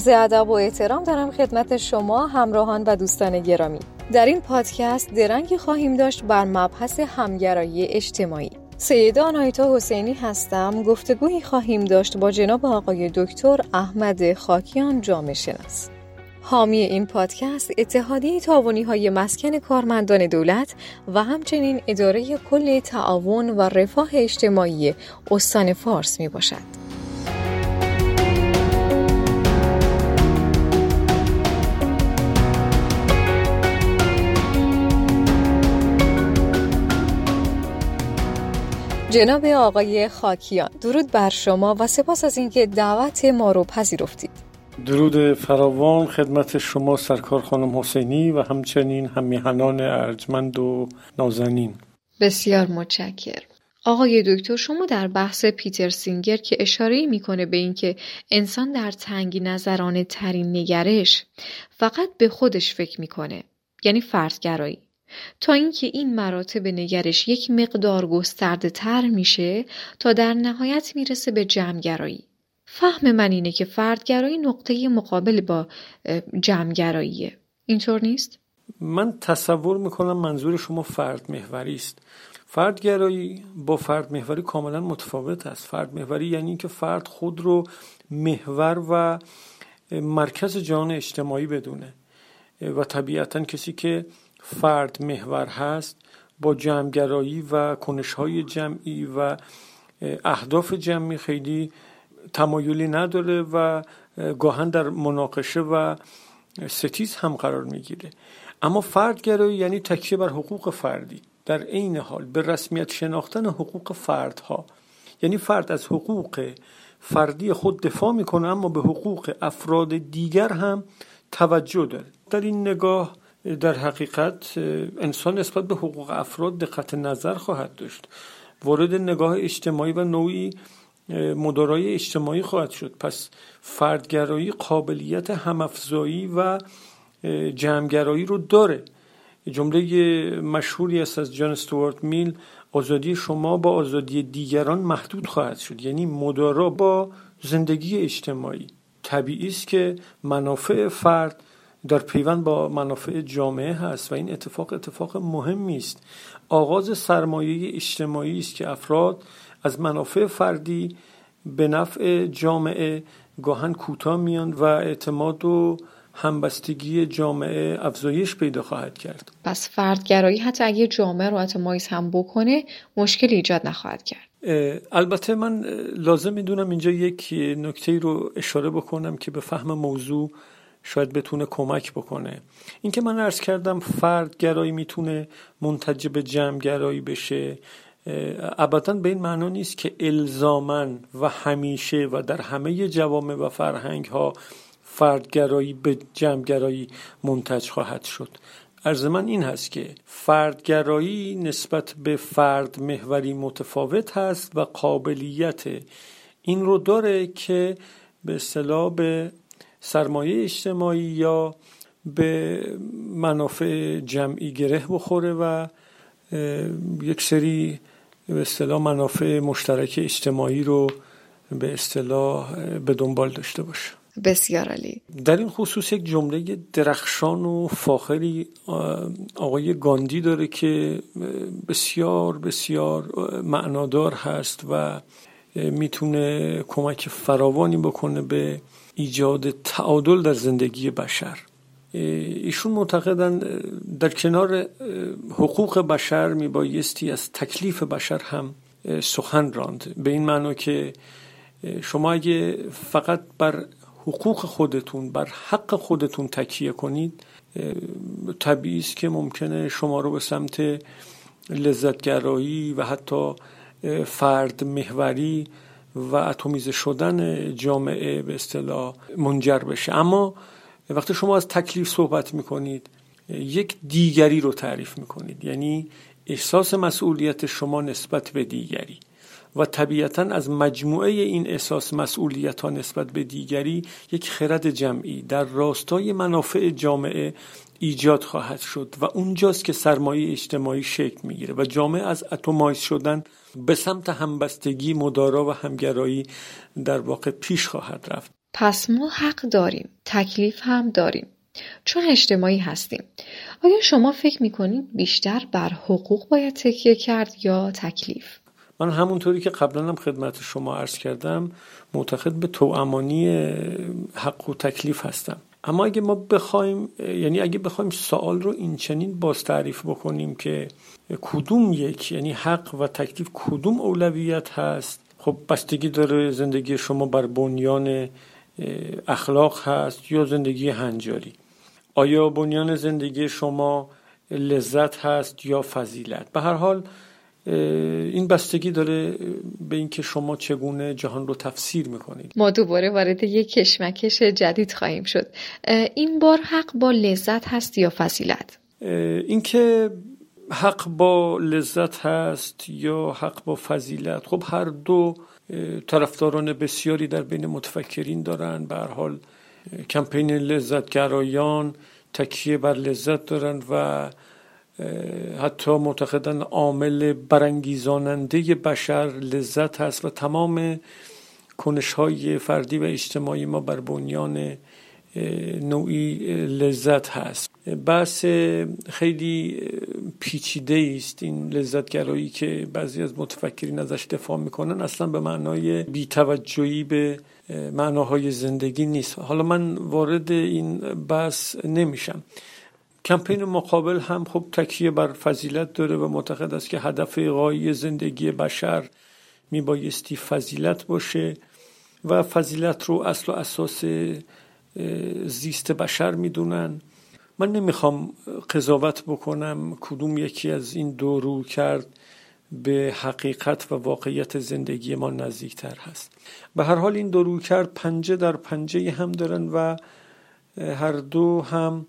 عرض ادب و احترام دارم خدمت شما همراهان و دوستان گرامی. در این پادکست درنگی خواهیم داشت بر مبحث همگرایی اجتماعی. سیده آنایتا حسینی هستم گفتگویی خواهیم داشت با جناب آقای دکتر احمد خاکیان جامعه شناس. حامی این پادکست اتحادیه تاوانی های مسکن کارمندان دولت و همچنین اداره کل تعاون و رفاه اجتماعی استان فارس می باشد. جناب آقای خاکیان درود بر شما و سپاس از اینکه دعوت ما رو پذیرفتید. درود فراوان خدمت شما سرکار خانم حسینی و همچنین همیهنان ارجمند و نازنین. بسیار متشکر آقای دکتر شما در بحث پیتر سینگر که اشاره می‌کنه به اینکه انسان در تنگی نظرانه ترین نگرش فقط به خودش فکر می‌کنه یعنی فردگرایی تا اینکه این مراتب نگرش یک مقدار گسترده تر میشه تا در نهایت می‌رسه به جمعگرایی. فهم من اینه که فردگرایی نقطه مقابل با جمعگراییه. اینطور نیست؟ من تصور می‌کنم منظور شما فرد محوری است. فردگرایی با فرد محوری کاملا متفاوت است. فرد محوری یعنی اینکه فرد خود رو محور و مرکز جهان اجتماعی بدونه و طبیعتا کسی که فرد محور هست با جمعگرایی و کنشهای جمعی و اهداف جمعی خیلی تمایلی نداره و گاهن در مناقشه و ستیز هم قرار می‌گیره. اما فردگرایی یعنی تکیه بر حقوق فردی. در عین حال به رسمیت شناختن حقوق فردها یعنی فرد از حقوق فردی خود دفاع می‌کنه اما به حقوق افراد دیگر هم توجه داره. در این نگاه در حقیقت انسان نسبت به حقوق افراد دقت نظر خواهد داشت. وارد نگاه اجتماعی و نوعی مدارای اجتماعی خواهد شد. پس فردگرایی قابلیت همافزایی و جمعگرایی رو داره. جمله مشهوری است از جان استوارت میل آزادی شما با آزادی دیگران محدود خواهد شد. یعنی مدارا با زندگی اجتماعی. طبیعی است که منافع فرد در پیوند با منافع جامعه هست و این اتفاق اتفاق مهمی است. آغاز سرمایه اجتماعی است که افراد از منافع فردی به نفع جامعه گاهن کوتاه میان و اعتماد و همبستگی جامعه افزایش پیدا خواهد کرد. پس فردگرایی حتی اگه جامعه رو اتمایز هم بکنه مشکل ایجاد نخواهد کرد. البته من لازم می‌دونم اینجا یک نکته رو اشاره بکنم که به فهم موضوع شاید بتونه کمک بکنه. اینکه من عرض کردم فرد گرایی می‌تونه منتج به جمع گرایی بشه ابدا به این معنا نیست که الزامن و همیشه و در همه جوامع و فرهنگ ها فردگرایی به جمعگرایی منتج خواهد شد. عرض من این هست که فردگرایی نسبت به فرد محوری متفاوت هست و قابلیت این رو داره که به اصطلاح به سرمایه اجتماعی یا به منافع جمعی گره بخوره و یک سری به اصطلاح منافع مشترک اجتماعی رو به اصطلاح به دنبال داشته باشه. بسیار عالی. در این خصوص یک جمله درخشان و فاخری آقای گاندی داره که بسیار بسیار معنادار هست و می‌تونه کمک فراوانی بکنه به ایجاد تعادل در زندگی بشر. ایشون معتقدن در کنار حقوق بشر میبایستی از تکلیف بشر هم سخن راند. به این معنا که شما اگه فقط بر حقوق خودتون بر حق خودتون تکیه کنید طبیعی است که ممکنه شما رو به سمت لذتگرایی و حتی فرد محوری و اتمیزه شدن جامعه به اصطلاح منجر بشه. اما وقتی شما از تکلیف صحبت می‌کنید یک دیگری رو تعریف می‌کنید. یعنی احساس مسئولیت شما نسبت به دیگری. و طبیعتا از مجموعه این احساس مسئولیت ها نسبت به دیگری یک خرد جمعی. در راستای منافع جامعه ایجاد خواهد شد و اونجاست که سرمایه اجتماعی شکل می‌گیره و جامعه از اتمایز شدن به سمت همبستگی مدارا و همگرایی در واقع پیش خواهد رفت. پس ما حق داریم تکلیف هم داریم چون اجتماعی هستیم. آیا شما فکر می‌کنید بیشتر بر حقوق باید تکیه کرد یا تکلیف؟ من همونطوری که قبلا هم خدمت شما عرض کردم معتقد به توامانی حق و تکلیف هستم. اما اگه ما بخوایم یعنی اگه بخوایم سوال رو این چنین باز تعریف بکنیم که کدوم یک یعنی حق و تکلیف کدوم اولویت هست؟ خب بستگی داره زندگی شما بر بنیان اخلاق هست یا زندگی هنجاری. آیا بنیان زندگی شما لذت هست یا فضیلت؟ به هر حال این بستگی داره به اینکه شما چگونه جهان رو تفسیر می‌کنید. ما دوباره وارد یک کشمکش جدید خواهیم شد. این بار حق با لذت هست یا فضیلت؟ اینکه حق با لذت هست یا حق با فضیلت. خب هر دو طرفداران بسیاری در بین متفکرین دارن. به هر حال کمپین لذتگرایان تکیه بر لذت دارن و حتی معتقدن عامل برانگیزاننده بشر لذت هست و تمام کنش های فردی و اجتماعی ما بر بنیان نوعی لذت هست. بحث خیلی پیچیده است این لذتگرایی که بعضی از متفکرین ازش دفاع می‌کنن. اصلا به معنای بیتوجهی به معناهای زندگی نیست. حالا من وارد این بحث نمیشم. کمپین مقابل هم خب تکیه بر فضیلت داره و معتقد است که هدف غایی زندگی بشر میبایستی فضیلت باشه و فضیلت رو اصل و اساس زیست بشر می‌دونن. من نمی‌خوام قضاوت بکنم کدوم یکی از این دو رو کرد به حقیقت و واقعیت زندگی ما نزدیکتر هست. به هر حال این دو رو کرد پنجه در پنجه هم دارن و هر دو هم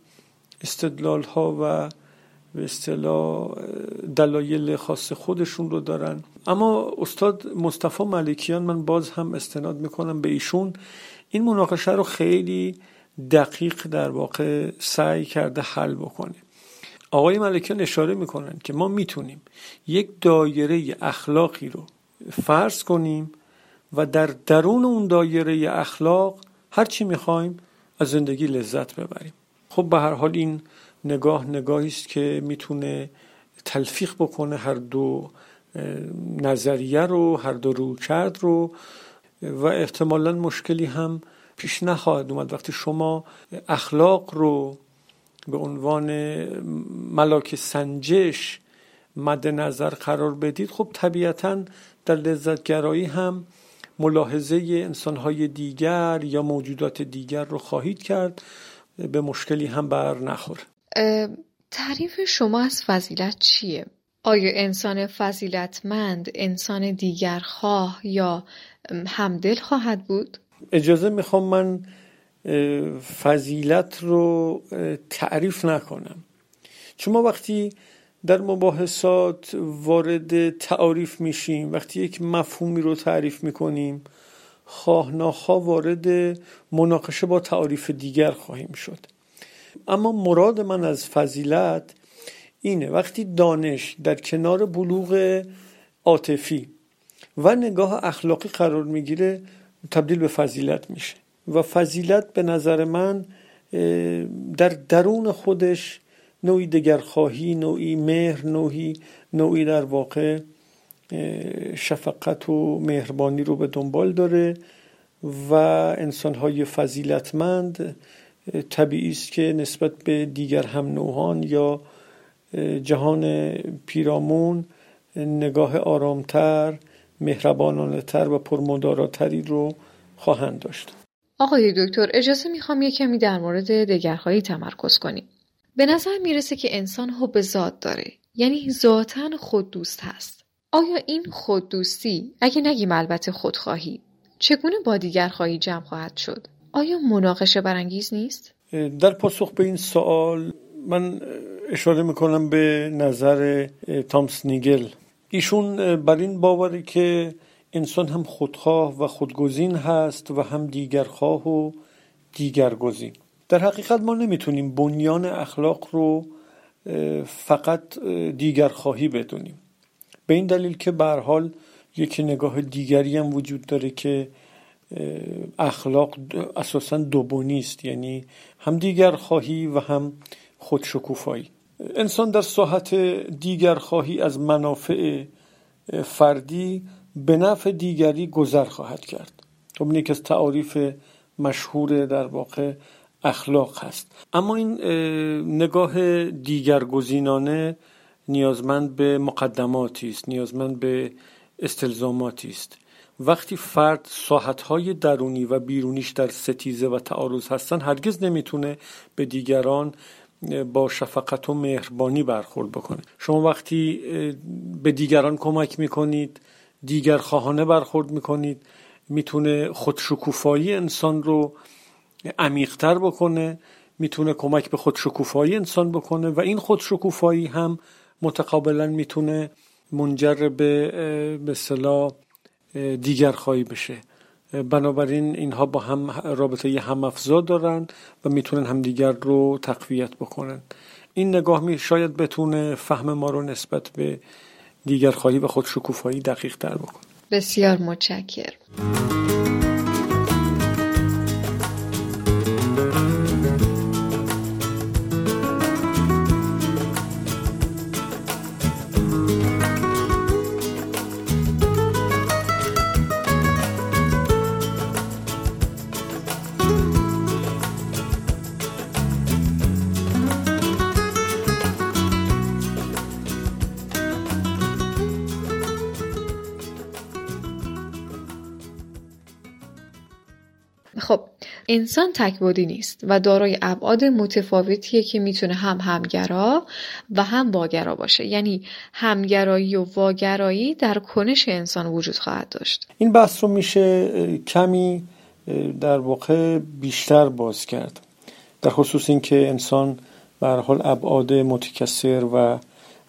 استدلال ها و به اصطلاح دلایل خاص خودشون رو دارن. اما استاد مصطفی ملکیان من باز هم استناد می‌کنم به ایشون. این مناقشه رو خیلی دقیق در واقع سعی کرده حل بکنه. آقای ملکیان اشاره می‌کنن که ما می‌تونیم یک دایره اخلاقی رو فرض کنیم و در درون اون دایره اخلاق هر چی می‌خوایم از زندگی لذت ببریم. خب به هر حال این نگاه نگاهی است که می‌تونه تلفیق بکنه هر دو نظریه رو هر دو رو کرد رو و احتمالا مشکلی هم پیش نخواهد اومد. وقتی شما اخلاق رو به عنوان ملاک سنجش مد نظر قرار بدید خب طبیعتا در لذتگرایی هم ملاحظه انسانهای دیگر یا موجودات دیگر رو خواهید کرد. به مشکلی هم بر نخور تعریف شما از فضیلت چیه؟ آیا انسان فضیلتمند انسان دیگر خواه یا همدل خواهد بود؟ اجازه می‌خوام من فضیلت رو تعریف نکنم چون ما وقتی در مباحثات وارد تعریف میشیم وقتی یک مفهومی رو تعریف می‌کنیم خواه ناخواه وارد مناقشه با تعریف دیگر خواهیم شد. اما مراد من از فضیلت اینه وقتی دانش در کنار بلوغ عاطفی و نگاه اخلاقی قرار می‌گیره تبدیل به فضیلت میشه و فضیلت به نظر من در درون خودش نوعی دگرخواهی نوعی مهر نوعی نوعی در واقع شفقت و مهربانی رو به دنبال داره و انسانهای فضیلتمند طبیعی است که نسبت به دیگر هم نوعان یا جهان پیرامون نگاه آرامتر مهربانانه تر و پرمداراتری رو خواهند داشت. آقای دکتر اجازه می‌خوام یه کمی در مورد دگرهایی تمرکز کنیم. به نظر می‌رسه که انسان حب ذات داره یعنی ذاتا خود دوست هست. آیا این خود دوستی اگه نگیم البته خودخواهی چگونه با دیگر خواهی جمع خواهد شد؟ آیا مناقشه برانگیز نیست؟ در پاسخ به این سوال من اشاره می‌کنم به نظر تامس نیگل. ایشون بر این باوری که انسان هم خودخواه و خودگزین هست و هم دیگرخواه و دیگرگزین در حقیقت ما نمی‌تونیم بنیان اخلاق رو فقط دیگرخواهی بدونیم. به این دلیل که به حال یک نگاه دیگری هم وجود داره که اخلاق اساسا دوبونی است. یعنی هم دیگر خواهی و هم خودشکوفایی. انسان در ساحت دیگر خواهی از منافع فردی به نفع دیگری گذر خواهد کرد. خب یکی از تعاریف مشهور در واقع اخلاق هست. اما این نگاه دیگرگزینانه نیازمند به مقدماتی است نیازمند به استلزاماتی است. وقتی فرد ساحتهای درونی و بیرونیش در ستیزه و تعارض هستن هرگز نمی‌تونه به دیگران با شفقت و مهربانی برخورد بکنه. شما وقتی به دیگران کمک می‌کنید دیگر خواهانه برخورد می‌کنید می‌تونه خودشکوفایی انسان رو عمیقتر بکنه می‌تونه کمک به خودشکوفایی انسان بکنه و این خودشکوفایی هم متقابلا می‌تونه منجر به به دیگر خواهی بشه. بنابراین اینها با هم رابطه ی هم افزا دارن و می‌تونن همدیگر رو تقویت بکنن. این نگاه می شاید بتونه فهم ما رو نسبت به دیگر خواهی و خود شکوفایی دقیق تر بکنه. بسیار متشکرم. خب انسان تکبودی نیست و دارای ابعاد متفاوتیه که می‌تونه هم همگرا و هم واگرا باشه. یعنی همگرایی و واگرایی در کنش انسان وجود خواهد داشت. این بحث رو میشه کمی در واقع بیشتر باز کرد. در خصوص اینکه انسان به حال ابعاد متکثر و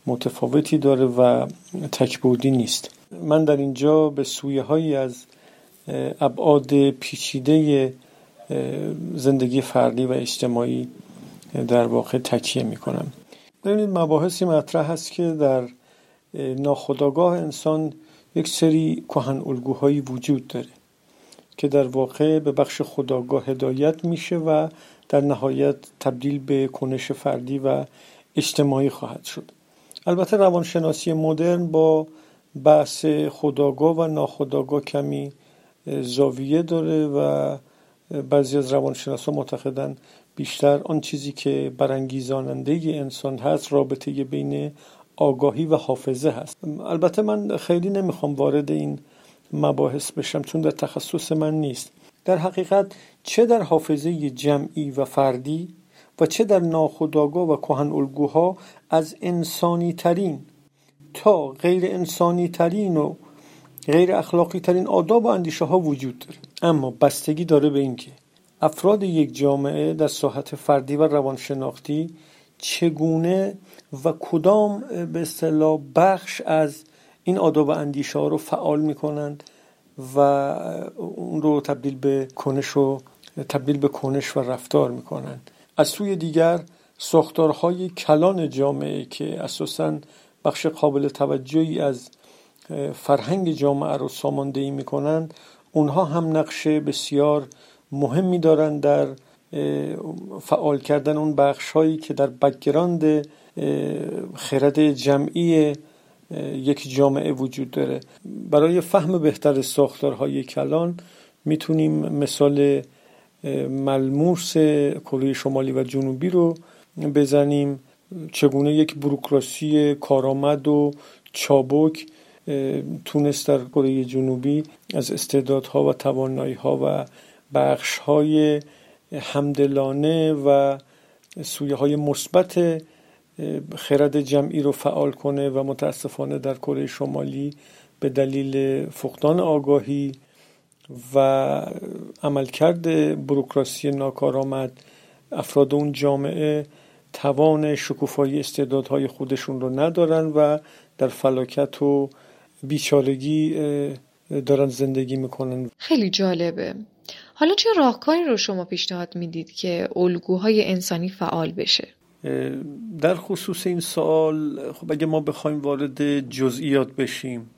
متفاوتی داره و تکبودی نیست. من در اینجا به سویه هایی از ابعاد پیچیده زندگی فردی و اجتماعی در واقع تکیه می‌کنم. ببینید مباحثی مطرح هست که در ناخداگاه انسان یک سری کهن الگوهایی وجود داره که در واقع به بخش خداگاه هدایت میشه و در نهایت تبدیل به کنش فردی و اجتماعی خواهد شد. البته روانشناسی مدرن با بحث خداگاه و ناخداگاه کمی زاویه داره و بعضی از روانشناسا معتقدن بیشتر آن چیزی که برانگیزاننده انسان هست رابطه بین آگاهی و حافظه هست. البته من خیلی نمی‌خوام وارد این مباحث بشم چون در تخصص من نیست. در حقیقت چه در حافظه جمعی و فردی و چه در ناخودآگاه و کهن الگوها از انسانی ترین تا غیر انسانی ترین و غیر اخلاقی ترین آداب و اندیشه ها وجود داره. اما بستگی داره به اینکه افراد یک جامعه در ساحت فردی و روانشناختی چگونه و کدام به اصطلاح بخش از این آداب و اندیشه ها رو فعال می‌کنند و اون رو تبدیل به کنش و تبدیل به کنش و رفتار می‌کنند. از سوی دیگر ساختارهای کلان جامعه که اساسا بخش قابل توجهی از فرهنگ جامعه رو ساماندهی می‌کنند. اونها هم نقش بسیار مهمی دارند در فعال کردن اون بخش هایی که در بکگراند خرد جمعی یک جامعه وجود داره. برای فهم بهتر ساختارهای کلان می‌تونیم مثال ملموس کره شمالی و جنوبی رو بزنیم. چگونه یک بروکراسی کارآمد و چابک تونست در کره جنوبی از استعدادها و توانایی و بخش های همدلانه و سویه های مثبت خرد جمعی رو فعال کنه و متاسفانه در کره شمالی به دلیل فقدان آگاهی و عملکرد بروکراسی ناکارآمد افراد اون جامعه توان شکوفایی استعدادهای خودشون رو ندارن و در فلاکت و بیچارگی دارن زندگی می‌کنن. خیلی جالبه. حالا چه راهکاری رو شما پیشنهاد می‌دید که الگوهای انسانی فعال بشه؟ در خصوص این سوال خب اگه ما بخوایم وارد جزئیات بشیم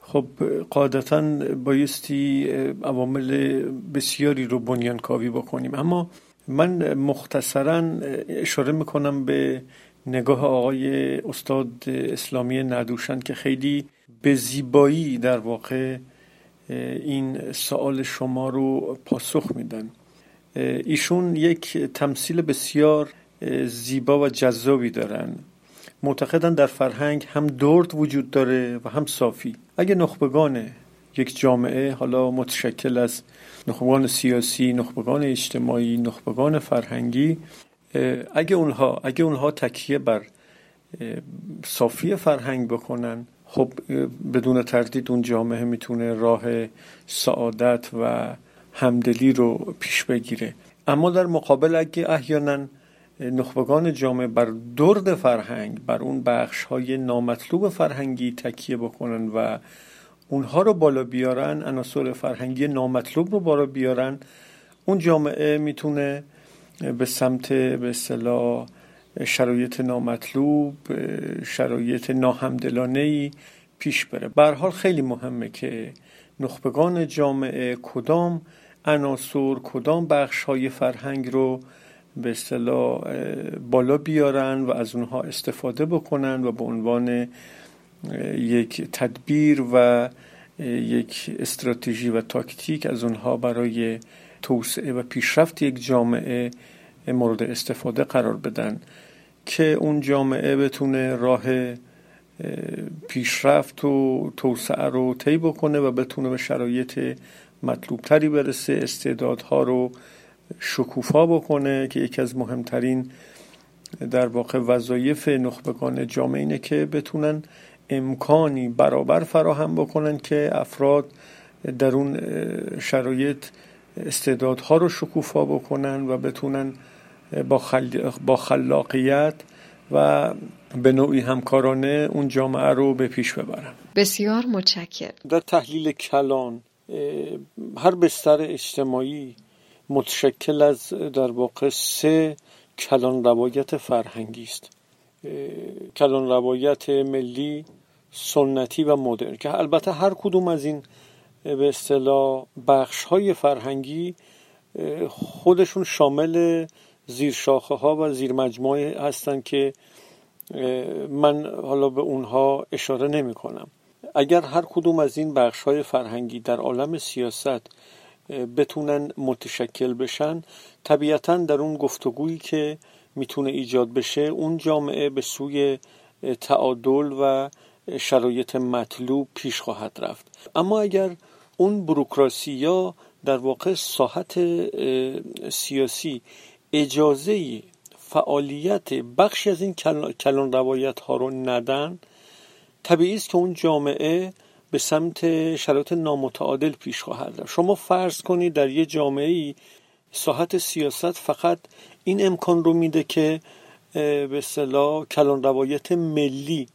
خب قاعدتا بایستی عوامل بسیاری رو بنیانکاوی بکنیم. اما من مختصرا اشاره می‌کنم به نگاه آقای استاد اسلامی ندوشن که خیلی به زیبایی در واقع این سوال شما رو پاسخ میدن. ایشون یک تمثیل بسیار زیبا و جذابی دارن. معتقدن در فرهنگ هم درد وجود داره و هم صافی. اگه نخبگان یک جامعه حالا متشکل از نخبگان سیاسی، نخبگان اجتماعی، نخبگان فرهنگی اگه اونها اگه اونها تکیه بر صافی فرهنگ بکنن خب بدون تردید اون جامعه می‌تونه راه سعادت و همدلی رو پیش بگیره. اما در مقابل اگه احیانا نخبگان جامعه بر درد فرهنگ بر اون بخش های نامطلوب فرهنگی تکیه بکنن و اونها رو بالا بیارن عناصر فرهنگی نامطلوب رو بالا بیارن اون جامعه می‌تونه به سمت به اصطلاح شرایط نامطلوب شرایط ناهمدلانه پیش بره. حال خیلی مهمه که نخبگان جامعه کدام عناصر کدام بخش های فرهنگ رو به اصطلاح بالا بیارن و از اونها استفاده بکنن و به عنوان یک تدبیر و یک استراتژی و تاکتیک از اونها برای توسعه و پیشرفت یک جامعه مورد استفاده قرار بدن. که اون جامعه بتونه راه پیشرفت و توسعه رو طی بکنه و بتونه به شرایط مطلوبتری برسه استعدادها رو شکوفا بکنه که یکی از مهمترین در واقع وظایف نخبگان جامعه اینه که بتونن امکانی برابر فراهم بکنن که افراد در اون شرایط استعدادها رو شکوفا بکنن و بتونن با, با خلاقیت و به نوعی همکارانه اون جامعه رو به پیش ببرن بسیار متشکر در تحلیل کلان هر بستر اجتماعی متشکل از در واقع سه کلان روایت فرهنگی است. کلان روایت ملی سنتی و مدرن که البته هر کدوم از این به اصطلاح بخش های فرهنگی خودشون شامل زیر شاخه ها و زیر مجموعه هستند که من حالا به اونها اشاره نمی کنم اگر هر کدوم از این بخش های فرهنگی در عالم سیاست بتونن متشکل بشن طبیعتا در اون گفتگویی که می‌تونه ایجاد بشه اون جامعه به سوی تعادل و شرایط مطلوب پیش خواهد رفت. اما اگر اون بروکراسی یا در واقع ساحت سیاسی اجازه فعالیت بخشی از این کلان روایت ها رو ندن طبیعی است که اون جامعه به سمت شرایط نامتعادل پیش خواهد رفت. شما فرض کنید در یه جامعه ای ساحت سیاست فقط این امکان رو میده که به اصطلاح کلان روایت ملی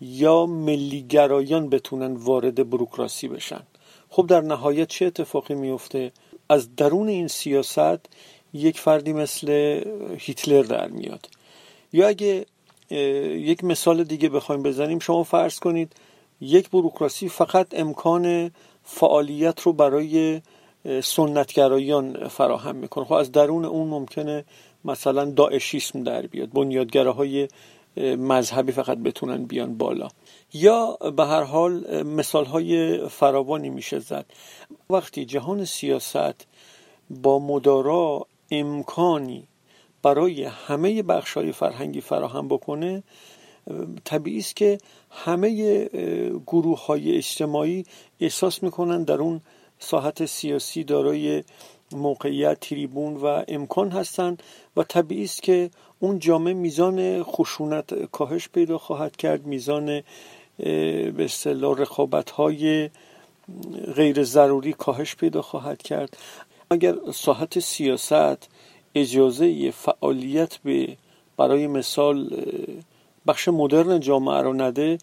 یا ملیگرایان بتونن وارد بروکراسی بشن. خب در نهایت چه اتفاقی میفته از درون این سیاست یک فردی مثل هیتلر در میاد. یا اگه یک مثال دیگه بخوایم بزنیم شما فرض کنید یک بروکراسی فقط امکان فعالیت رو برای سنتگرایان فراهم می‌کنه. خب از درون اون ممکنه مثلا داعشیسم در بیاد بنیادگراهای مذهبی فقط بتونن بیان بالا. یا به هر حال مثال های فراوانی میشه زد. وقتی جهان سیاست با مدارا امکانی برای همه بخش های فرهنگی فراهم بکنه طبیعی است که همه گروه های اجتماعی احساس می‌کنن در اون ساحت سیاسی دارای موقعیت تریبون و امکان هستند و طبیعی است که اون جامعه میزان خشونت کاهش پیدا خواهد کرد میزان به اصطلاح رقابت های غیر ضروری کاهش پیدا خواهد کرد. اگر ساحت سیاست اجازه فعالیت به برای مثال بخش مدرن جامعه رو نده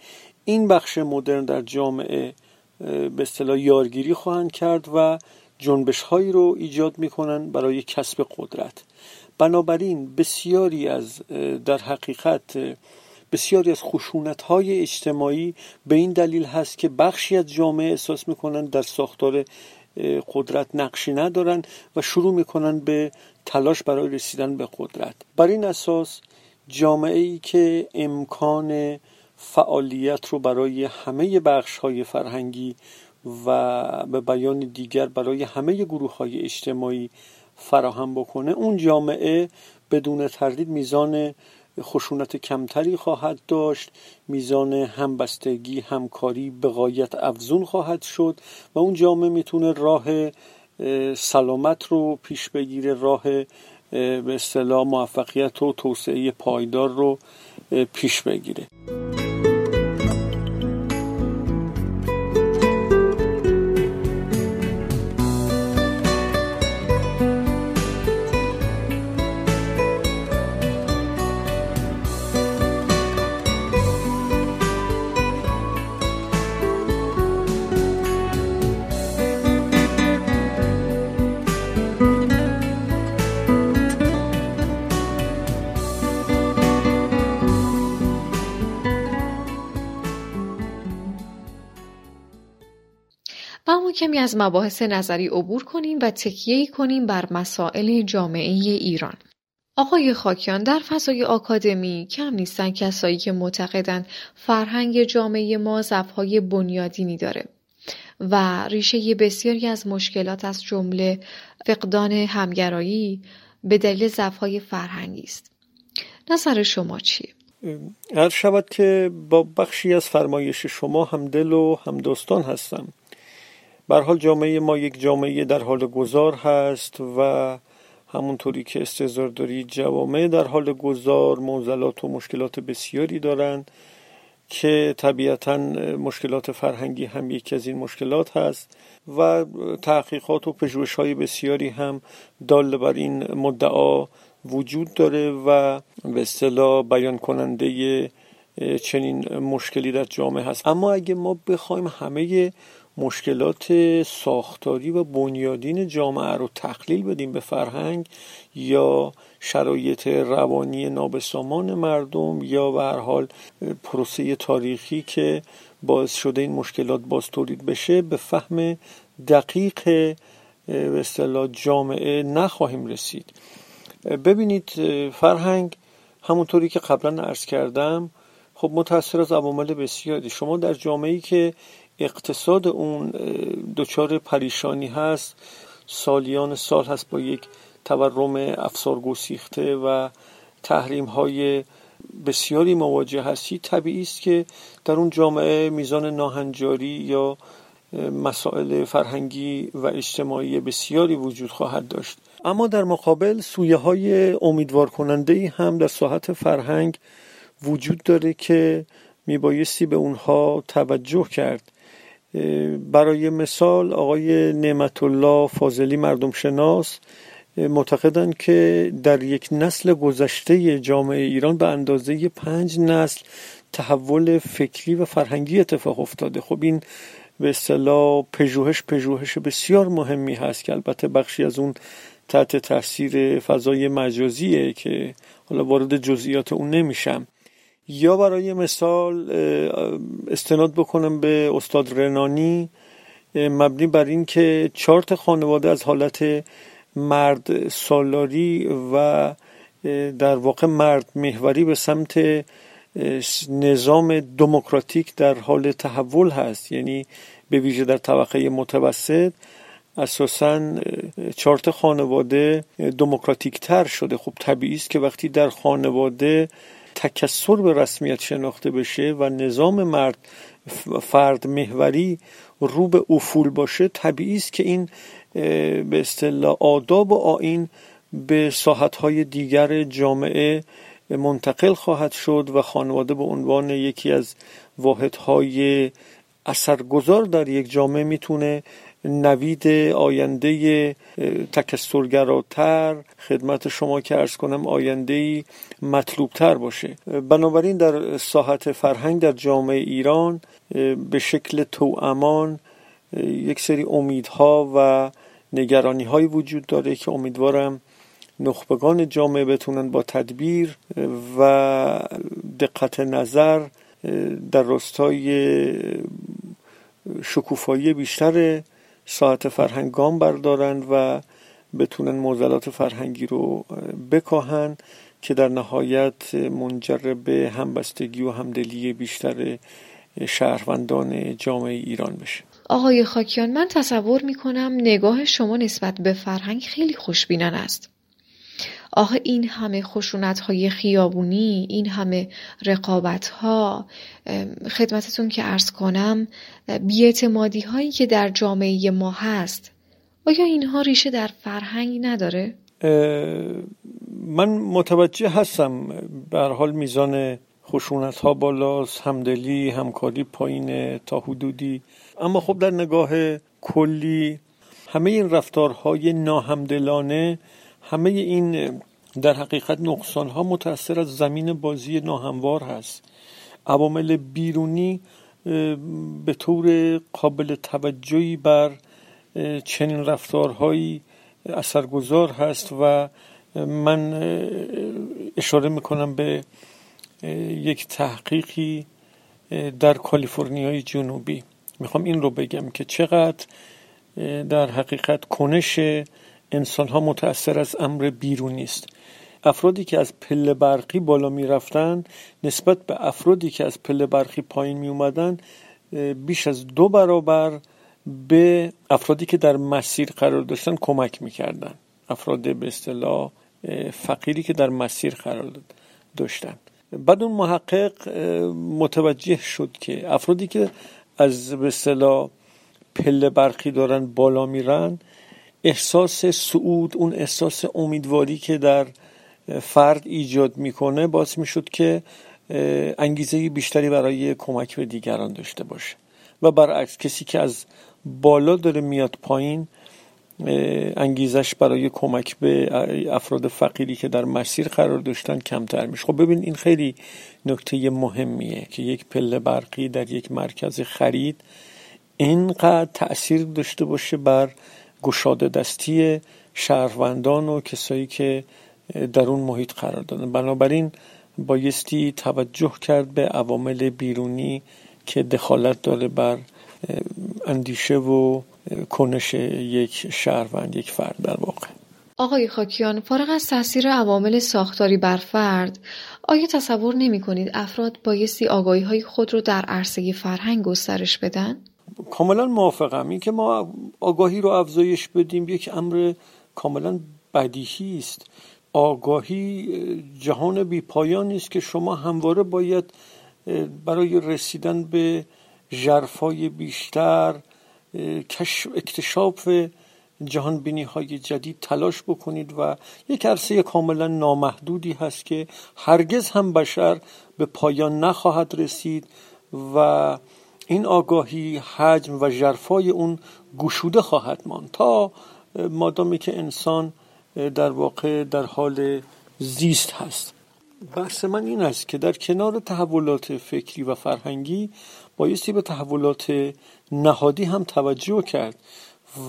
این بخش مدرن در جامعه به اصطلاح یارگیری خواهند کرد و جنبش هایی رو ایجاد می‌کنن برای کسب قدرت. بنابراین بسیاری از در حقیقت بسیاری از خشونت های اجتماعی به این دلیل هست که بخشی از جامعه احساس می‌کنن در ساختار قدرت نقشی ندارن و شروع می‌کنن به تلاش برای رسیدن به قدرت. بر این اساس جامعه ای که امکان فعالیت رو برای همه بخش های فرهنگی و به بیان دیگر برای همه گروه های اجتماعی فراهم بکنه اون جامعه بدون تردید میزان خشونت کمتری خواهد داشت. میزان همبستگی همکاری به غایت افزون خواهد شد و اون جامعه می‌تونه راه سلامت رو پیش بگیره راه به اصطلاح موفقیت و توسعه پایدار رو پیش بگیره. کمی از مباحث نظری عبور کنیم و تکیه کنیم بر مسائل جامعه ایران. آقای خاکیان در فضای آکادمی کم نیستن کسایی که معتقدند فرهنگ جامعه ما ضعف‌های بنیادینی داره و ریشه بسیاری از مشکلات از جمله فقدان همگرایی به دلیل ضعف‌های فرهنگی است. نظر شما چیه؟ هر شود که با بخشی از فرمایش شما هم دل و هم دوستان هستم بر حال جامعه ما یک جامعه در حال گذار هست و همونطوری که استظهار دارید جوامع در حال گذار موزلات و مشکلات بسیاری دارند که طبیعتا مشکلات فرهنگی هم یکی از این مشکلات هست و تحقیقات و پژوهش های بسیاری هم دال بر این مدعا وجود داره و به اصطلاح بیان کننده چنین مشکلی در جامعه هست. اما اگه ما بخوایم همه مشکلات ساختاری و بنیادین جامعه رو تقلیل بدیم به فرهنگ یا شرایط روانی نابسامان مردم یا به هر حال پروسه تاریخی که باعث شده این مشکلات باز تولید بشه به فهم دقیق به جامعه نخواهیم رسید. ببینید فرهنگ همونطوری که قبلا عرض کردم خب متأثر از عوامل بسیاری. شما در جامعه که اقتصاد اون دچار پریشانی هست. سالیان سال هست با یک تورم افسار گسیخته و تحریم های بسیاری مواجه هستی. طبیعی است که در اون جامعه میزان ناهنجاری یا مسائل فرهنگی و اجتماعی بسیاری وجود خواهد داشت. اما در مقابل سویه های امیدوار کننده هم در ساحت فرهنگ وجود داره که میبایستی به اونها توجه کرد. برای مثال آقای نعمت الله فاضلی مردم شناس معتقدند که در یک نسل گذشته جامعه ایران به اندازه پنج نسل تحول فکری و فرهنگی اتفاق افتاده. خب این به اصطلاح پژوهش پژوهش بسیار مهمی هست که البته بخشی از اون تحت تاثیر فضای مجازیه که حالا وارد جزئیات اون نمیشم. یا برای مثال استناد بکنم به استاد رنانی مبنی بر این که چارت خانواده از حالت مرد سالاری و در واقع مرد محوری به سمت نظام دموکراتیک در حال تحول هست. یعنی به ویژه در طبقه متوسط اساسا چارت خانواده دموکراتیک تر شده. خب طبیعی است که وقتی در خانواده تکسر به رسمیت شناخته بشه و نظام مرد فرد محوری رو به افول باشه طبیعی است که این به اصطلاح آداب و آین به ساحتهای دیگر جامعه منتقل خواهد شد و خانواده به عنوان یکی از واحدهای اثرگذار در یک جامعه می‌تونه نوید آینده تکسترگراتر خدمت شما که ارز کنم آینده مطلوبتر باشه. بنابراین در ساحت فرهنگ در جامعه ایران به شکل توامان یک سری امیدها و نگرانی های وجود داره که امیدوارم نخبگان جامعه بتونن با تدبیر و دقت نظر در راستای شکوفایی بیشتر ساعت فرهنگام بردارن و بتونن موزلات فرهنگی رو بکاهن که در نهایت منجر به همبستگی و همدلی بیشتر شهروندان جامعه ایران بشه آقای خاکیان من تصور می کنم نگاه شما نسبت به فرهنگ خیلی خوشبینان است. آخه این همه خشونت های خیابونی این همه رقابت ها خدمتتون که ارز کنم بیاعتمادی هایی که در جامعه ما هست آیا اینها ریشه در فرهنگ نداره؟ من متوجه هستم به حال میزان خشونت ها بالاست همدلی همکاری پایین تا حدودی اما خب در نگاه کلی همه این رفتارهای ناهمدلانه همه این در حقیقت نقصان ها متأثر از زمین بازی ناهموار هست. عوامل بیرونی به طور قابل توجهی بر چنین رفتارهایی اثرگذار هست و من اشاره می‌کنم به یک تحقیقی در کالیفرنیای جنوبی. می‌خوام این رو بگم که چقدر در حقیقت کنش انسان ها متأثر از امر بیرونی است افرادی که از پله برقی بالا می رفتن نسبت به افرادی که از پله برقی پایین می اومدن بیش از دو برابر به افرادی که در مسیر قرار داشتن کمک می‌کردن. افراد به اصطلاح فقیری که در مسیر قرار داشتن. بعد اون محقق متوجه شد که افرادی که از به اصطلاح پله برقی دارن بالا میرن احساس سعود اون احساس امیدواری که در فرد ایجاد می‌کنه باعث می‌شد که انگیزه بیشتری برای کمک به دیگران داشته باشه. و برعکس کسی که از بالا داره میاد پایین انگیزش برای کمک به افراد فقیری که در مسیر قرار داشتن کمتر میشه. خب ببین این خیلی نکته مهمیه که یک پله برقی در یک مرکز خرید اینقدر تاثیر داشته باشه بر گشاده دستی شهروندان و کسایی که در اون محیط قرار دارن بنابراین بایستی توجه کرد به عوامل بیرونی که دخالت داره بر اندیشه و کنش یک شهروند یک فرد در واقع آقای خاکیان فارغ از تاثیر عوامل ساختاری بر فرد آیا تصور نمی کنید افراد بایستی آگاهی های خود رو در عرصه فرهنگ گسترش بدن؟ کاملا موافقم. این که ما آگاهی رو افزایش بدیم یک امر کاملا بدیهی است. آگاهی جهان بی پایان است که شما همواره باید برای رسیدن به جرفای بیشتر اکتشاف جهان بینی های جدید تلاش بکنید و یک عرصه کاملا نامحدودی هست که هرگز هم بشر به پایان نخواهد رسید و این آگاهی حجم و جرفای اون گشوده خواهد ماند تا مادامی که انسان در واقع در حال زیست هست. بحث من این است که در کنار تحولات فکری و فرهنگی بایستی به تحولات نهادی هم توجه کرد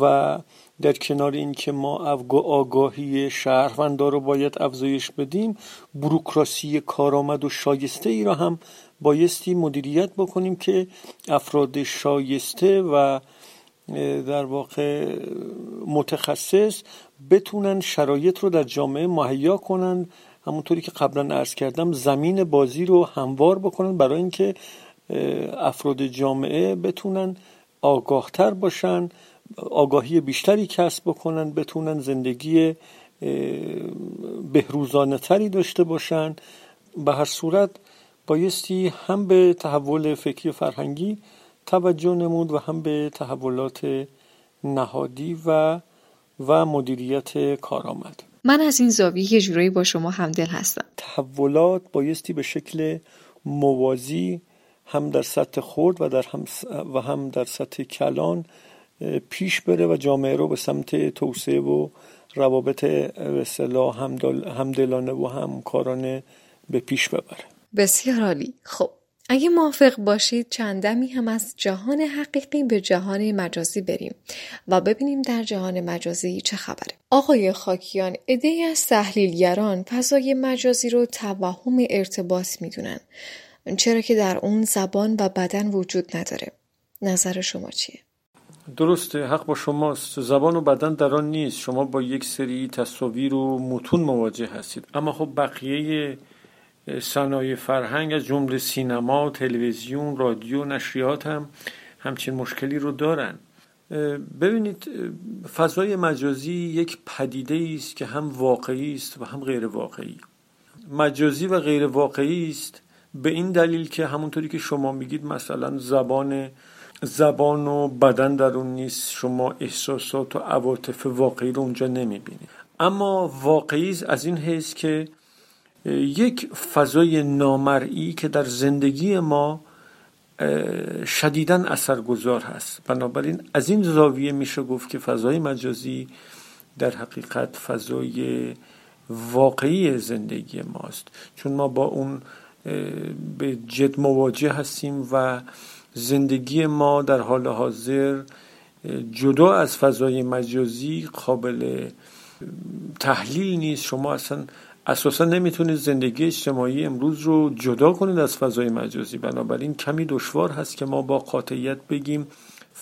و در کنار اینکه ما آگاهی شهروندا رو باید افزایش بدیم بروکراسی کارآمد و شایسته ای را هم بایستی مدیریت بکنیم که افراد شایسته و در واقع متخصص بتونن شرایط رو در جامعه مهیا کنن. همونطوری که قبلا عرض کردم زمین بازی رو هموار بکنن برای اینکه افراد جامعه بتونن آگاهتر باشن آگاهی بیشتری کسب بکنن بتونن زندگی بهروزانه تری داشته باشن. به هر صورت بایستی هم به تحول فکری فرهنگی توجه نمود و هم به تحولات نهادی و و مدیریت کارآمد من از این زاویه یه جورایی با شما همدل هستم. تحولات بایستی به شکل موازی هم در سطح خرد و, در هم و هم در سطح کلان پیش بره و جامعه رو به سمت توسعه و روابط اصطلاح همدلانه و همکارانه به پیش ببره. بسیار عالی خب اگه موافق باشید چندمی هم از جهان حقیقی به جهان مجازی بریم و ببینیم در جهان مجازی چه خبره. آقای خاکیان ایده از تحلیلگران فضای مجازی رو توهم ارتباط می‌دونن چرا که در اون زبان و بدن وجود نداره. نظر شما چیه؟ درسته حق با شماست زبان و بدن در آن نیست شما با یک سری تصاویر و متون مواجه هستید اما خب بقیه صنایع فرهنگ از جمله سینما، تلویزیون، رادیو، نشریات هم همچین مشکلی رو دارن. ببینید فضای مجازی یک پدیده است که هم واقعی است و هم غیر واقعی. مجازی و غیر واقعی است به این دلیل که همونطوری که شما میگید مثلا زبان زبان و بدن در اون نیست شما احساسات و عواطف واقعی رو اونجا نمی‌بینید. اما واقعی از این حیث که یک فضای نامرئی که در زندگی ما شدیدا اثرگذار هست. بنابراین از این زاویه میشه گفت که فضای مجازی در حقیقت فضای واقعی زندگی ماست. چون ما با اون به جد مواجه هستیم و زندگی ما در حال حاضر جدا از فضای مجازی قابل تحلیل نیست. شما اصلا اساسا نمی‌تونید زندگی اجتماعی امروز رو جدا کنید از فضای مجازی. بنابراین کمی دشوار هست که ما با قاطعیت بگیم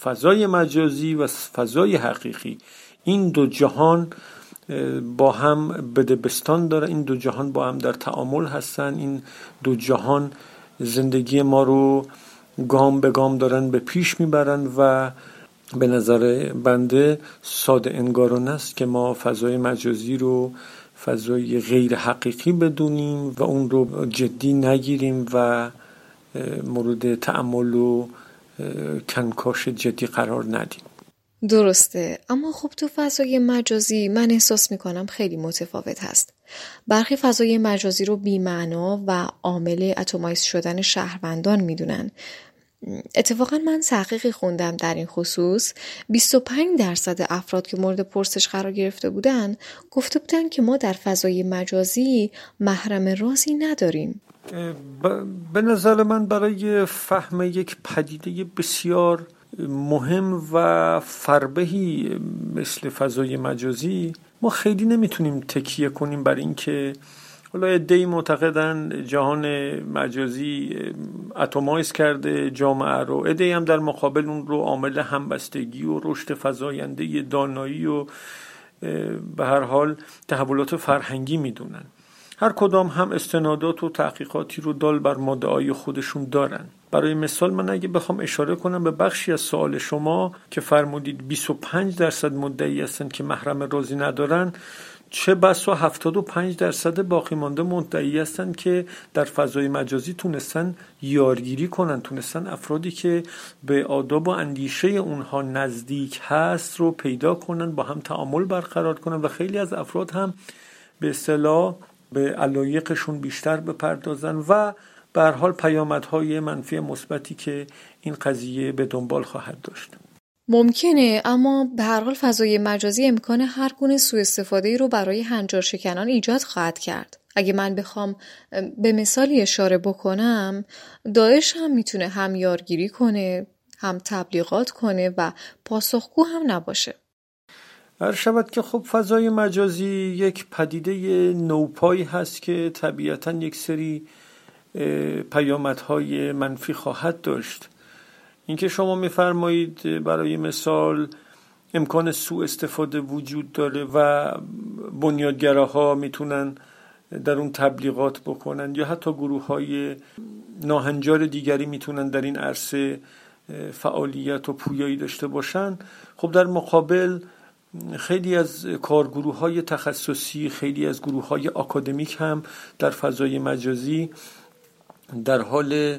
فضای مجازی و فضای حقیقی. این دو جهان با هم بدبستان داره. این دو جهان با هم در تعامل هستن. این دو جهان زندگی ما رو گام به گام دارن به پیش می‌برن و به نظر بنده ساده انگارانه است که ما فضای مجازی رو فضای غیر حقیقی بدونیم و اون رو جدی نگیریم و مورد تعمل و کنکاش جدی قرار ندیم. درسته. اما خب تو فضای مجازی من احساس می‌کنم خیلی متفاوت هست. برخی فضای مجازی رو بیمعنا و عامل اتمایز شدن شهروندان می‌دونن. اتفاقا من تحقیقی خوندم در این خصوص. 25 درصد افراد که مورد پرسش قرار گرفته بودن گفته بودن که ما در فضای مجازی محرم رازی نداریم. به نظر من برای فهم یک پدیده بسیار مهم و فربهی مثل فضای مجازی ما خیلی نمی‌تونیم تکیه کنیم بر اینکه حالا ادهی معتقدن جهان مجازی اتمایز کرده جامعه رو. ادهی هم در مقابل اون رو عامل همبستگی و رشد فضاینده دانایی و به هر حال تحولات فرهنگی می‌دونن. هر کدام هم استنادات و تحقیقاتی رو دال بر مدعای خودشون دارن. برای مثال من اگه بخوام اشاره کنم به بخشی از سوال شما که فرمودید 25 درصد مدعی هستن که محرم رازی ندارن چه بسا 75 درصد باقی مانده مدعی هستند که در فضای مجازی تونستن یارگیری کنن تونستن افرادی که به آداب و اندیشه اونها نزدیک هست رو پیدا کنن با هم تعامل برقرار کنن و خیلی از افراد هم به اصطلاح به علایقشون بیشتر بپردازن و به حال پیامدهای منفی مثبتی که این قضیه به دنبال خواهد داشت. ممکنه اما به هر حال فضای مجازی امکان هر گونه سوء استفاده رو برای هنجار شکنان ایجاد خواهد کرد. اگه من بخوام به مثالی اشاره بکنم داعش هم می‌تونه هم یارگیری کنه هم تبلیغات کنه و پاسخگو هم نباشه هر شود که خب فضای مجازی یک پدیده نوپایی هست که طبیعتا یک سری پیامدهای منفی خواهد داشت اینکه شما میفرمایید برای مثال امکان سوء استفاده وجود داره و بنیادگراها می‌تونن در اون تبلیغات بکنن یا حتی گروه های ناهنجار دیگری می‌تونن در این عرصه فعالیت و پویایی داشته باشن. خب در مقابل خیلی از کارگروه های تخصصی خیلی از گروه های آکادمیک هم در فضای مجازی در حال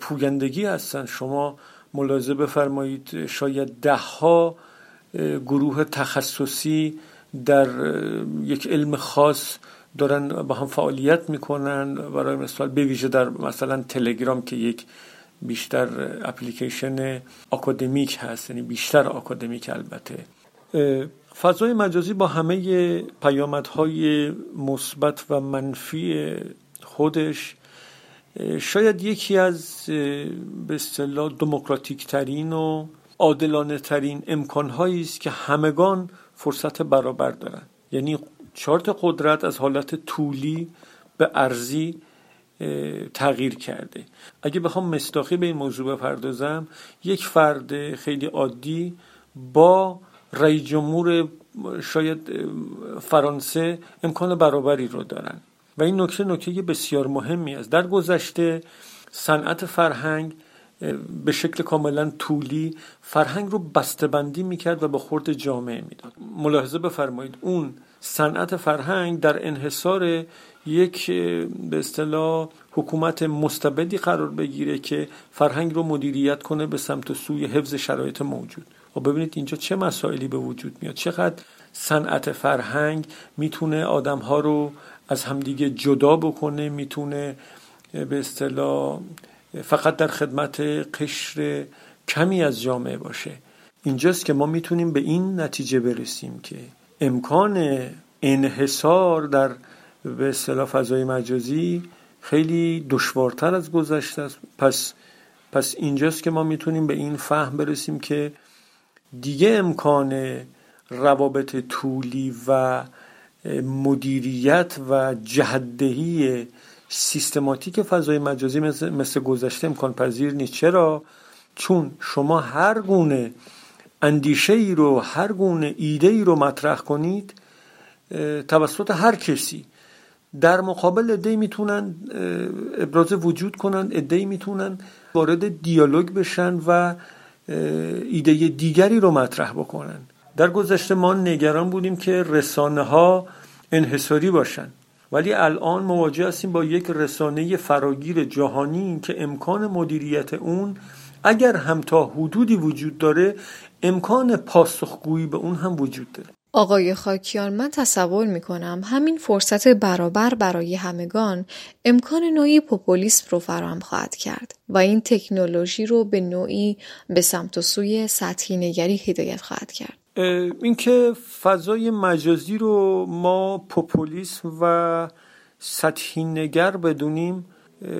پویندگی هستن. شما ملاحظه بفرمایید شاید دهها گروه تخصصی در یک علم خاص دارن با هم فعالیت می‌کنن. برای مثال به ویژه در مثلا تلگرام که یک بیشتر اپلیکیشن آکادمیک هست یعنی بیشتر آکادمیک البته. فضای مجازی با همه پیامدهای مثبت و منفی خودش شاید یکی از به اصطلاح دموکراتیک ترین و عادلانه ترین امکانهایی است که همگان فرصت برابر دارند. یعنی چارت قدرت از حالت طولی به ارزی تغییر کرده. اگه بخوام مستاخی به این موضوع بپردازم یک فرد خیلی عادی با رئیس جمهور شاید فرانسه امکان برابری رو دارن. و این نکته نکته بسیار مهمی است. در گذشته صنعت فرهنگ به شکل کاملا طولی فرهنگ رو بسته‌بندی می‌کرد و به خورد جامعه می‌داد. ملاحظه بفرمایید اون صنعت فرهنگ در انحصار یک به اصطلاح حکومت مستبدی قرار بگیره که فرهنگ رو مدیریت کنه به سمت و سوی حفظ شرایط موجود. و ببینید اینجا چه مسائلی به وجود میاد. چقدر صنعت فرهنگ می‌تونه آدمها رو از همدیگه جدا بکنه می‌تونه به اصطلاح فقط در خدمت قشر کمی از جامعه باشه. اینجاست که ما می‌تونیم به این نتیجه برسیم که امکان انحصار در به اصطلاح فضای مجازی خیلی دشوارتر از گذشته است. پس پس اینجاست که ما می‌تونیم به این فهم برسیم که دیگه امکان روابط طولی و مدیریت و جهدهی سیستماتیک فضای مجازی مثل, گذشته امکان پذیر نیست چرا؟ چون شما هر گونه اندیشه ای رو هر گونه ایده ای رو مطرح کنید توسط هر کسی در مقابل ادهی می‌تونن ابراز وجود کنن ادهی می‌تونن وارد دیالوگ بشن و ایده دیگری رو مطرح بکنن در گذشته ما نگران بودیم که رسانه ها انحصاری باشن ولی الان مواجه هستیم با یک رسانه فراگیر جهانی که امکان مدیریت اون اگر هم تا حدودی وجود داره امکان پاسخگویی به اون هم وجود داره آقای خاکیان من تصور می کنم همین فرصت برابر برای همگان امکان نوعی پوپولیسم رو فراهم خواهد کرد و این تکنولوژی رو به نوعی به سمت و سوی سطحی نگری هدایت خواهد کرد. اینکه فضای مجازی رو ما پوپولیسم و سطحی نگر بدونیم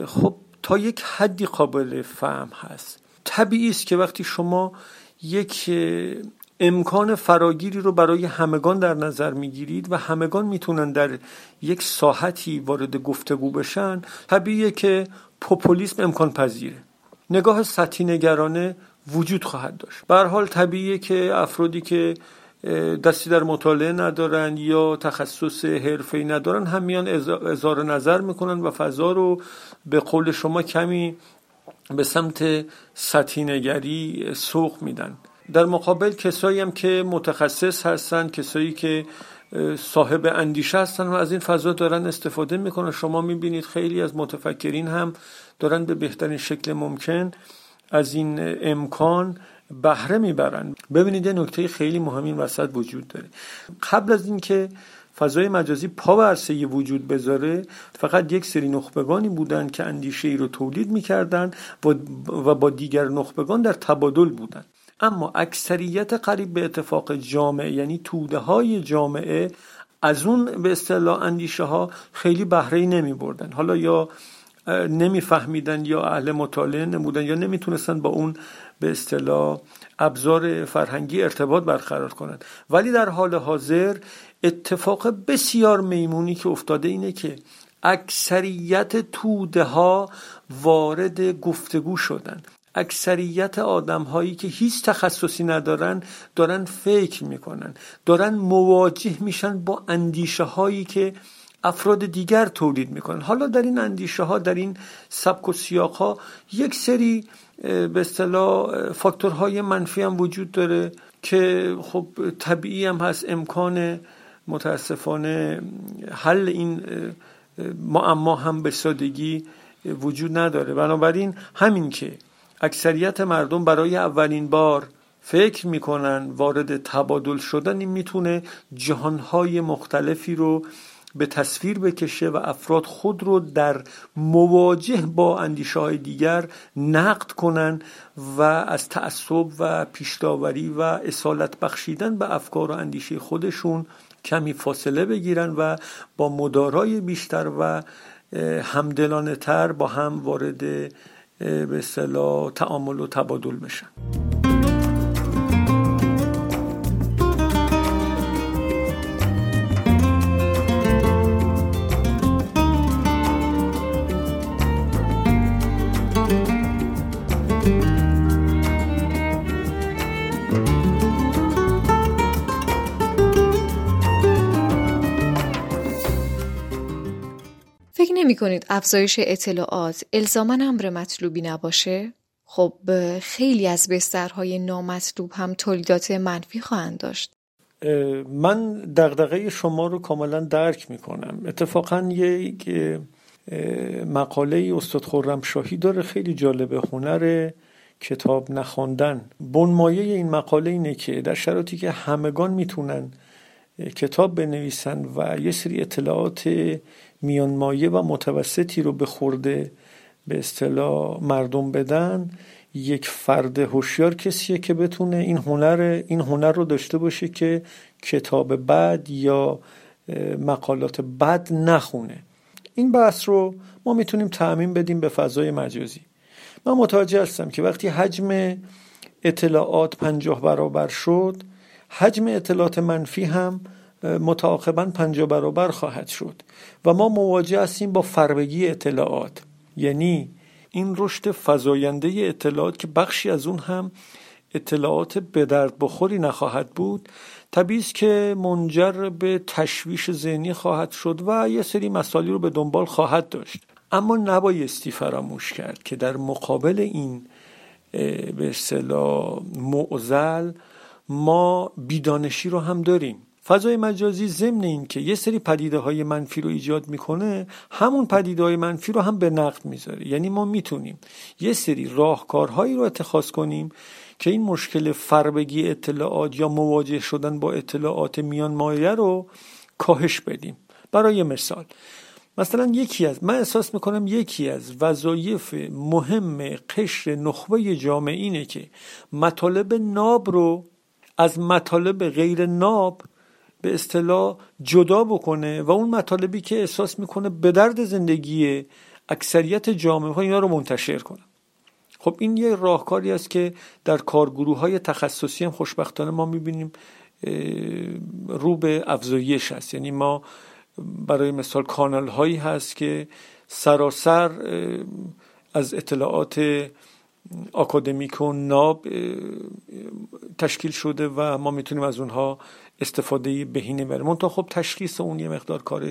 خب تا یک حدی قابل فهم هست. طبیعی است که وقتی شما یک امکان فراگیری رو برای همگان در نظر می‌گیرید و همگان می‌تونن در یک ساحتی وارد گفتگو بشن طبیعیه که پوپولیسم امکان پذیره نگاه سطحی نگرانه وجود خواهد داشت. به حال طبیعیه که افرادی که دستی در مطالعه ندارن یا تخصص حرفه‌ای ندارن هم میان اظهار نظر می‌کنن و فضا رو به قول شما کمی به سمت سطحی سوق میدن. در مقابل کسایی هم که متخصص هستن کسایی که صاحب اندیشه هستن و از این فضا دارن استفاده می‌کنن. شما می‌بینید خیلی از متفکرین هم دارن به بهترین شکل ممکن از این امکان بهره می‌برن. ببینید یه نکته خیلی مهم این وسط وجود داره. قبل از اینکه فضای مجازی پا وجود بذاره فقط یک سری نخبگانی بودند که اندیشه ای رو تولید می‌کردن و با دیگر نخبگان در تبادل بودند. اما اکثریت قریب به اتفاق جامعه یعنی توده های جامعه از اون به اصطلاح اندیشه ها خیلی بهره نمی بردن حالا یا نمیفهمیدن یا اهل مطالعه نمودن یا نمی‌تونستن با اون به اصطلاح ابزار فرهنگی ارتباط برقرار کنند. ولی در حال حاضر اتفاق بسیار میمونی که افتاده اینه که اکثریت توده ها وارد گفتگو شدن. اکثریت آدم هایی که هیچ تخصصی ندارن دارن فکر می‌کنن. دارن مواجه میشن با اندیشه هایی که افراد دیگر تولید می‌کنن. حالا در این اندیشه ها در این سبک و سیاق ها یک سری به اصطلاح فاکتورهای منفی هم وجود داره که خب طبیعی هم هست. امکان متاسفانه حل این معما هم به سادگی وجود نداره. بنابراین همین که اکثریت مردم برای اولین بار فکر می‌کنن وارد تبادل شدن این می‌تونه جهانهای مختلفی رو به تصویر بکشه و افراد خود رو در مواجه با اندیشه های دیگر نقد کنن و از تعصب و پیشداوری و اصالت بخشیدن به افکار و اندیشه خودشون کمی فاصله بگیرن و با مدارای بیشتر و همدلانه تر با هم وارد به اصطلاح تعامل و تبادل بشن. نمی کنید افزایش اطلاعات الزاما امر مطلوبی نباشه؟ خب خیلی از بسترهای نامطلوب هم تولیدات منفی خواهند داشت. من دغدغه شما رو کاملا درک می کنم. اتفاقا یک مقاله استاد خورم شاهی داره خیلی جالبه هنر کتاب نخواندن بنمایه این مقاله اینه که در شرایطی که همگان می‌تونن کتاب بنویسن و یه سری اطلاعات میانمایه و متوسطی رو به خورده به اصطلاح مردم بدن یک فرد هوشیار کسیه که بتونه این هنر این هنر رو داشته باشه که کتاب بد یا مقالات بد نخونه. این بحث رو ما می‌تونیم تعمین بدیم به فضای مجازی. من متوجه هستم که وقتی حجم اطلاعات پنجاه برابر شد حجم اطلاعات منفی هم متعاقبا پنجاه برابر خواهد شد. و ما مواجه هستیم با فربگی اطلاعات. یعنی این رشد فزاینده اطلاعات که بخشی از اون هم اطلاعات به درد بخوری نخواهد بود طبیعی است که منجر به تشویش ذهنی خواهد شد و یه سری مسائلی رو به دنبال خواهد داشت. اما نبایستی فراموش کرد که در مقابل این به اصطلاح معزل ما بیدانشی رو هم داریم. فضای مجازی ضمن این که یه سری پدیده های منفی رو ایجاد می‌کنه همون پدیده های منفی رو هم به نقد می‌ذاره. یعنی ما می‌تونیم یه سری راهکارهایی رو اتخاذ کنیم که این مشکل فربگی اطلاعات یا مواجه شدن با اطلاعات میان مایه رو کاهش بدیم. برای مثال مثلا یکی از من احساس می‌کنم یکی از وظایف مهم قشر نخبه جامعه اینه که مطالب ناب رو از مطالب غیر ناب به اصطلاح جدا بکنه و اون مطالبی که احساس می‌کنه به درد زندگی اکثریت جامعه ها اینا رو منتشر کنه. خب این یه راهکاری است که در کارگروه های تخصصی هم خوشبختانه ما می‌بینیم رو به افزایش هست. یعنی ما برای مثال کانال هایی هست که سراسر از اطلاعات آکادمیک و ناب تشکیل شده و ما می‌تونیم از اونها استفاده بهینه برمون تا خب تشخیص اون یه مقدار کار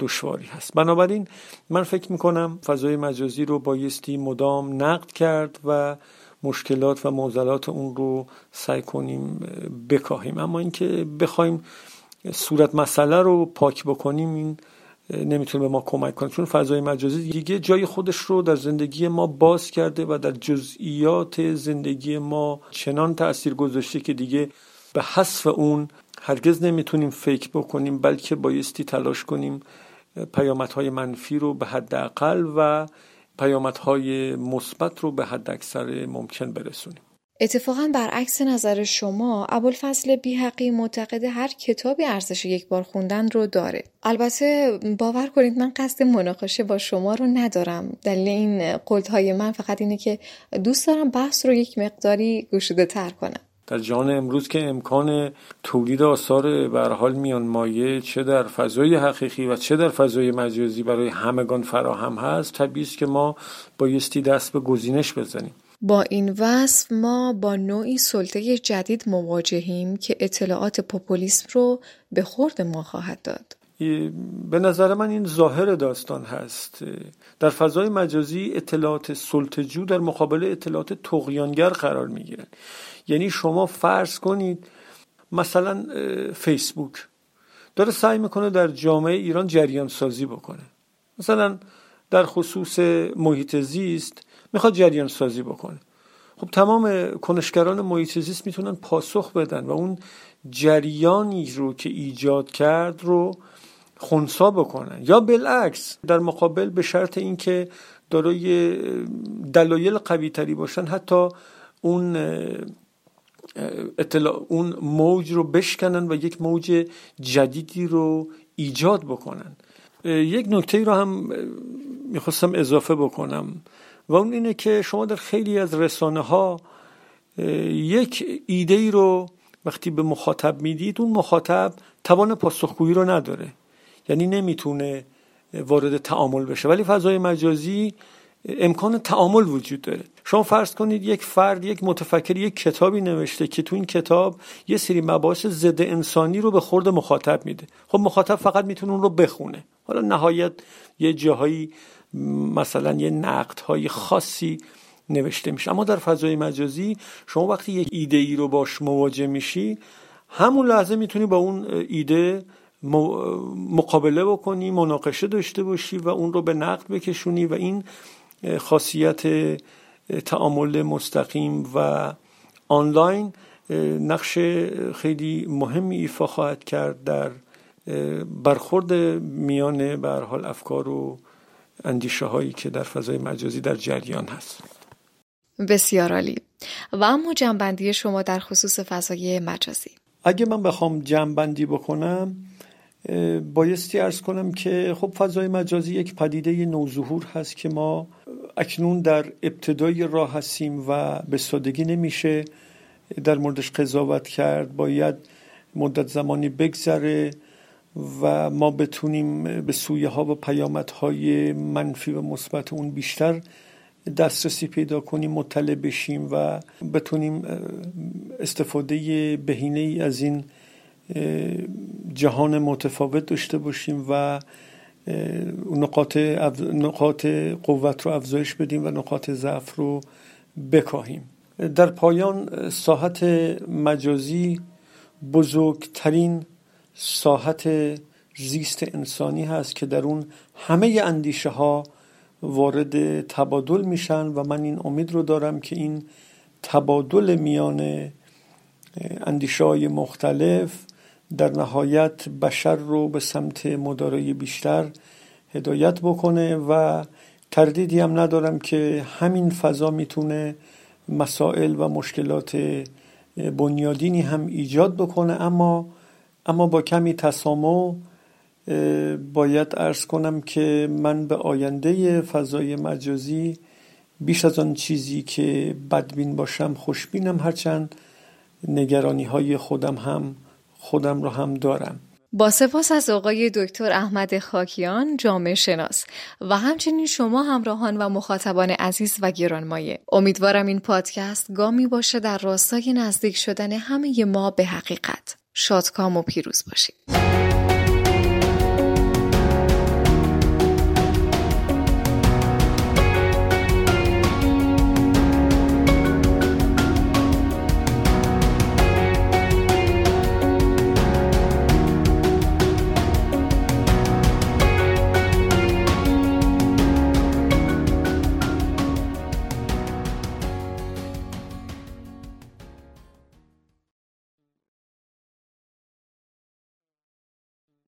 دشواری هست. بنابراین من فکر می‌کنم فضای مجازی رو بایستی مدام نقد کرد و مشکلات و معضلات اون رو سعی کنیم بکاهیم. اما اینکه بخوایم صورت مسئله رو پاک بکنیم این نمی‌تونه به ما کمک کنه. چون فضای مجازی دیگه جای خودش رو در زندگی ما باز کرده و در جزئیات زندگی ما چنان تاثیر گذاشته که دیگه به حذف اون هرگز نمی‌تونیم فکر بکنیم بلکه بایستی تلاش کنیم پیامدهای منفی رو به حداقل و پیامدهای مثبت رو به حد اکثر ممکن برسونیم. اتفاقا برعکس نظر شما ابوالفضل بیحقی معتقد هر کتابی ارزش یک بار خوندن رو داره. البته باور کنید من قصد مناقشه با شما رو ندارم. دلیل این قلدهای من فقط اینه که دوست دارم بحث رو یک مقداری گشوده تر کنم. در جهان امروز که امکان تولید آثار به حال میان مایه چه در فضای حقیقی و چه در فضای مجازی برای همگان فراهم هست طبیعی است که ما بایستی دست به گزینش بزنیم با این وصف ما با نوعی سلطه جدید مواجهیم که اطلاعات پوپولیسم رو به خورد ما خواهد داد. به نظر من این ظاهر داستان هست. در فضای مجازی اطلاعات سلطجو در مقابل اطلاعات تقیانگر قرار می گیرند یعنی شما فرض کنید مثلا فیسبوک داره سعی می‌کنه در جامعه ایران جریان سازی بکنه. مثلا در خصوص محیط زیست می‌خواد جریان سازی بکنه. خب تمام کنشگران محیط زیست می‌تونن پاسخ بدن و اون جریانی رو که ایجاد کرد رو خونسا بکنن. یا بالعکس در مقابل به شرط اینکه دارای دلایل قوی تری باشن حتی اون اطلاع اون موج رو بشکنن و یک موج جدیدی رو ایجاد بکنن. یک نکته رو هم می‌خواستم اضافه بکنم و اون اینه که شما در خیلی از رسانه ها یک ایده ای رو وقتی به مخاطب می‌دید اون مخاطب توان پاسخگویی رو نداره. یعنی نمی‌تونه وارد تعامل بشه. ولی فضای مجازی امکان تعامل وجود داره. شما فرض کنید یک فرد یک متفکر یک کتابی نوشته که تو این کتاب یه سری مباحث ضد انسانی رو به خورد مخاطب میده. خب مخاطب فقط می‌تونه اون رو بخونه. حالا نهایت یه جاهایی مثلا یه نقد های خاصی نوشته میشه. اما در فضای مجازی شما وقتی یک ایده ای رو باش مواجه میشی همون لحظه می‌تونی با اون ایده مقابله بکنی مناقشه داشته باشی و اون رو به نقد بکشونی و این خاصیت تعامل مستقیم و آنلاین نقش خیلی مهمی ایفا خواهد کرد در برخورد میان به حال افکار و اندیشه هایی که در فضای مجازی در جریان هست. بسیار عالی. و اما جنبندی شما در خصوص فضای مجازی. اگه من بخوام جنبندی بکنم بایستی ارز کنم که خب فضای مجازی یک پدیده نوظهور هست که ما اکنون در ابتدای راه هستیم و به سادگی نمیشه در موردش قضاوت کرد. باید مدت زمانی بگذره و ما بتونیم به سویه ها و پیامدهای منفی و مثبت اون بیشتر دسترسی پیدا کنیم مطلع بشیم و بتونیم استفاده بهینه ای از این جهان متفاوت داشته باشیم و نقاط, نقاط قوت رو افزایش بدیم و نقاط ضعف رو بکاهیم. در پایان ساحت مجازی بزرگترین ساحت زیست انسانی هست که در اون همه اندیشه ها وارد تبادل میشن و من این امید رو دارم که این تبادل میان اندیشه های مختلف در نهایت بشر رو به سمت مدارای بیشتر هدایت بکنه و تردیدی هم ندارم که همین فضا می‌تونه مسائل و مشکلات بنیادینی هم ایجاد بکنه. اما اما با کمی تسامح باید ارز کنم که من به آینده فضای مجازی بیش از آن چیزی که بدبین باشم خوشبینم هرچند نگرانی های خودم هم خودم رو هم دارم. با سپاس از آقای دکتر احمد خاکیان جامعه شناس. و همچنین شما همراهان و مخاطبان عزیز و گرانمایه. امیدوارم این پادکست گامی باشه در راستای نزدیک شدن همه ما به حقیقت. شادکام و پیروز باشید.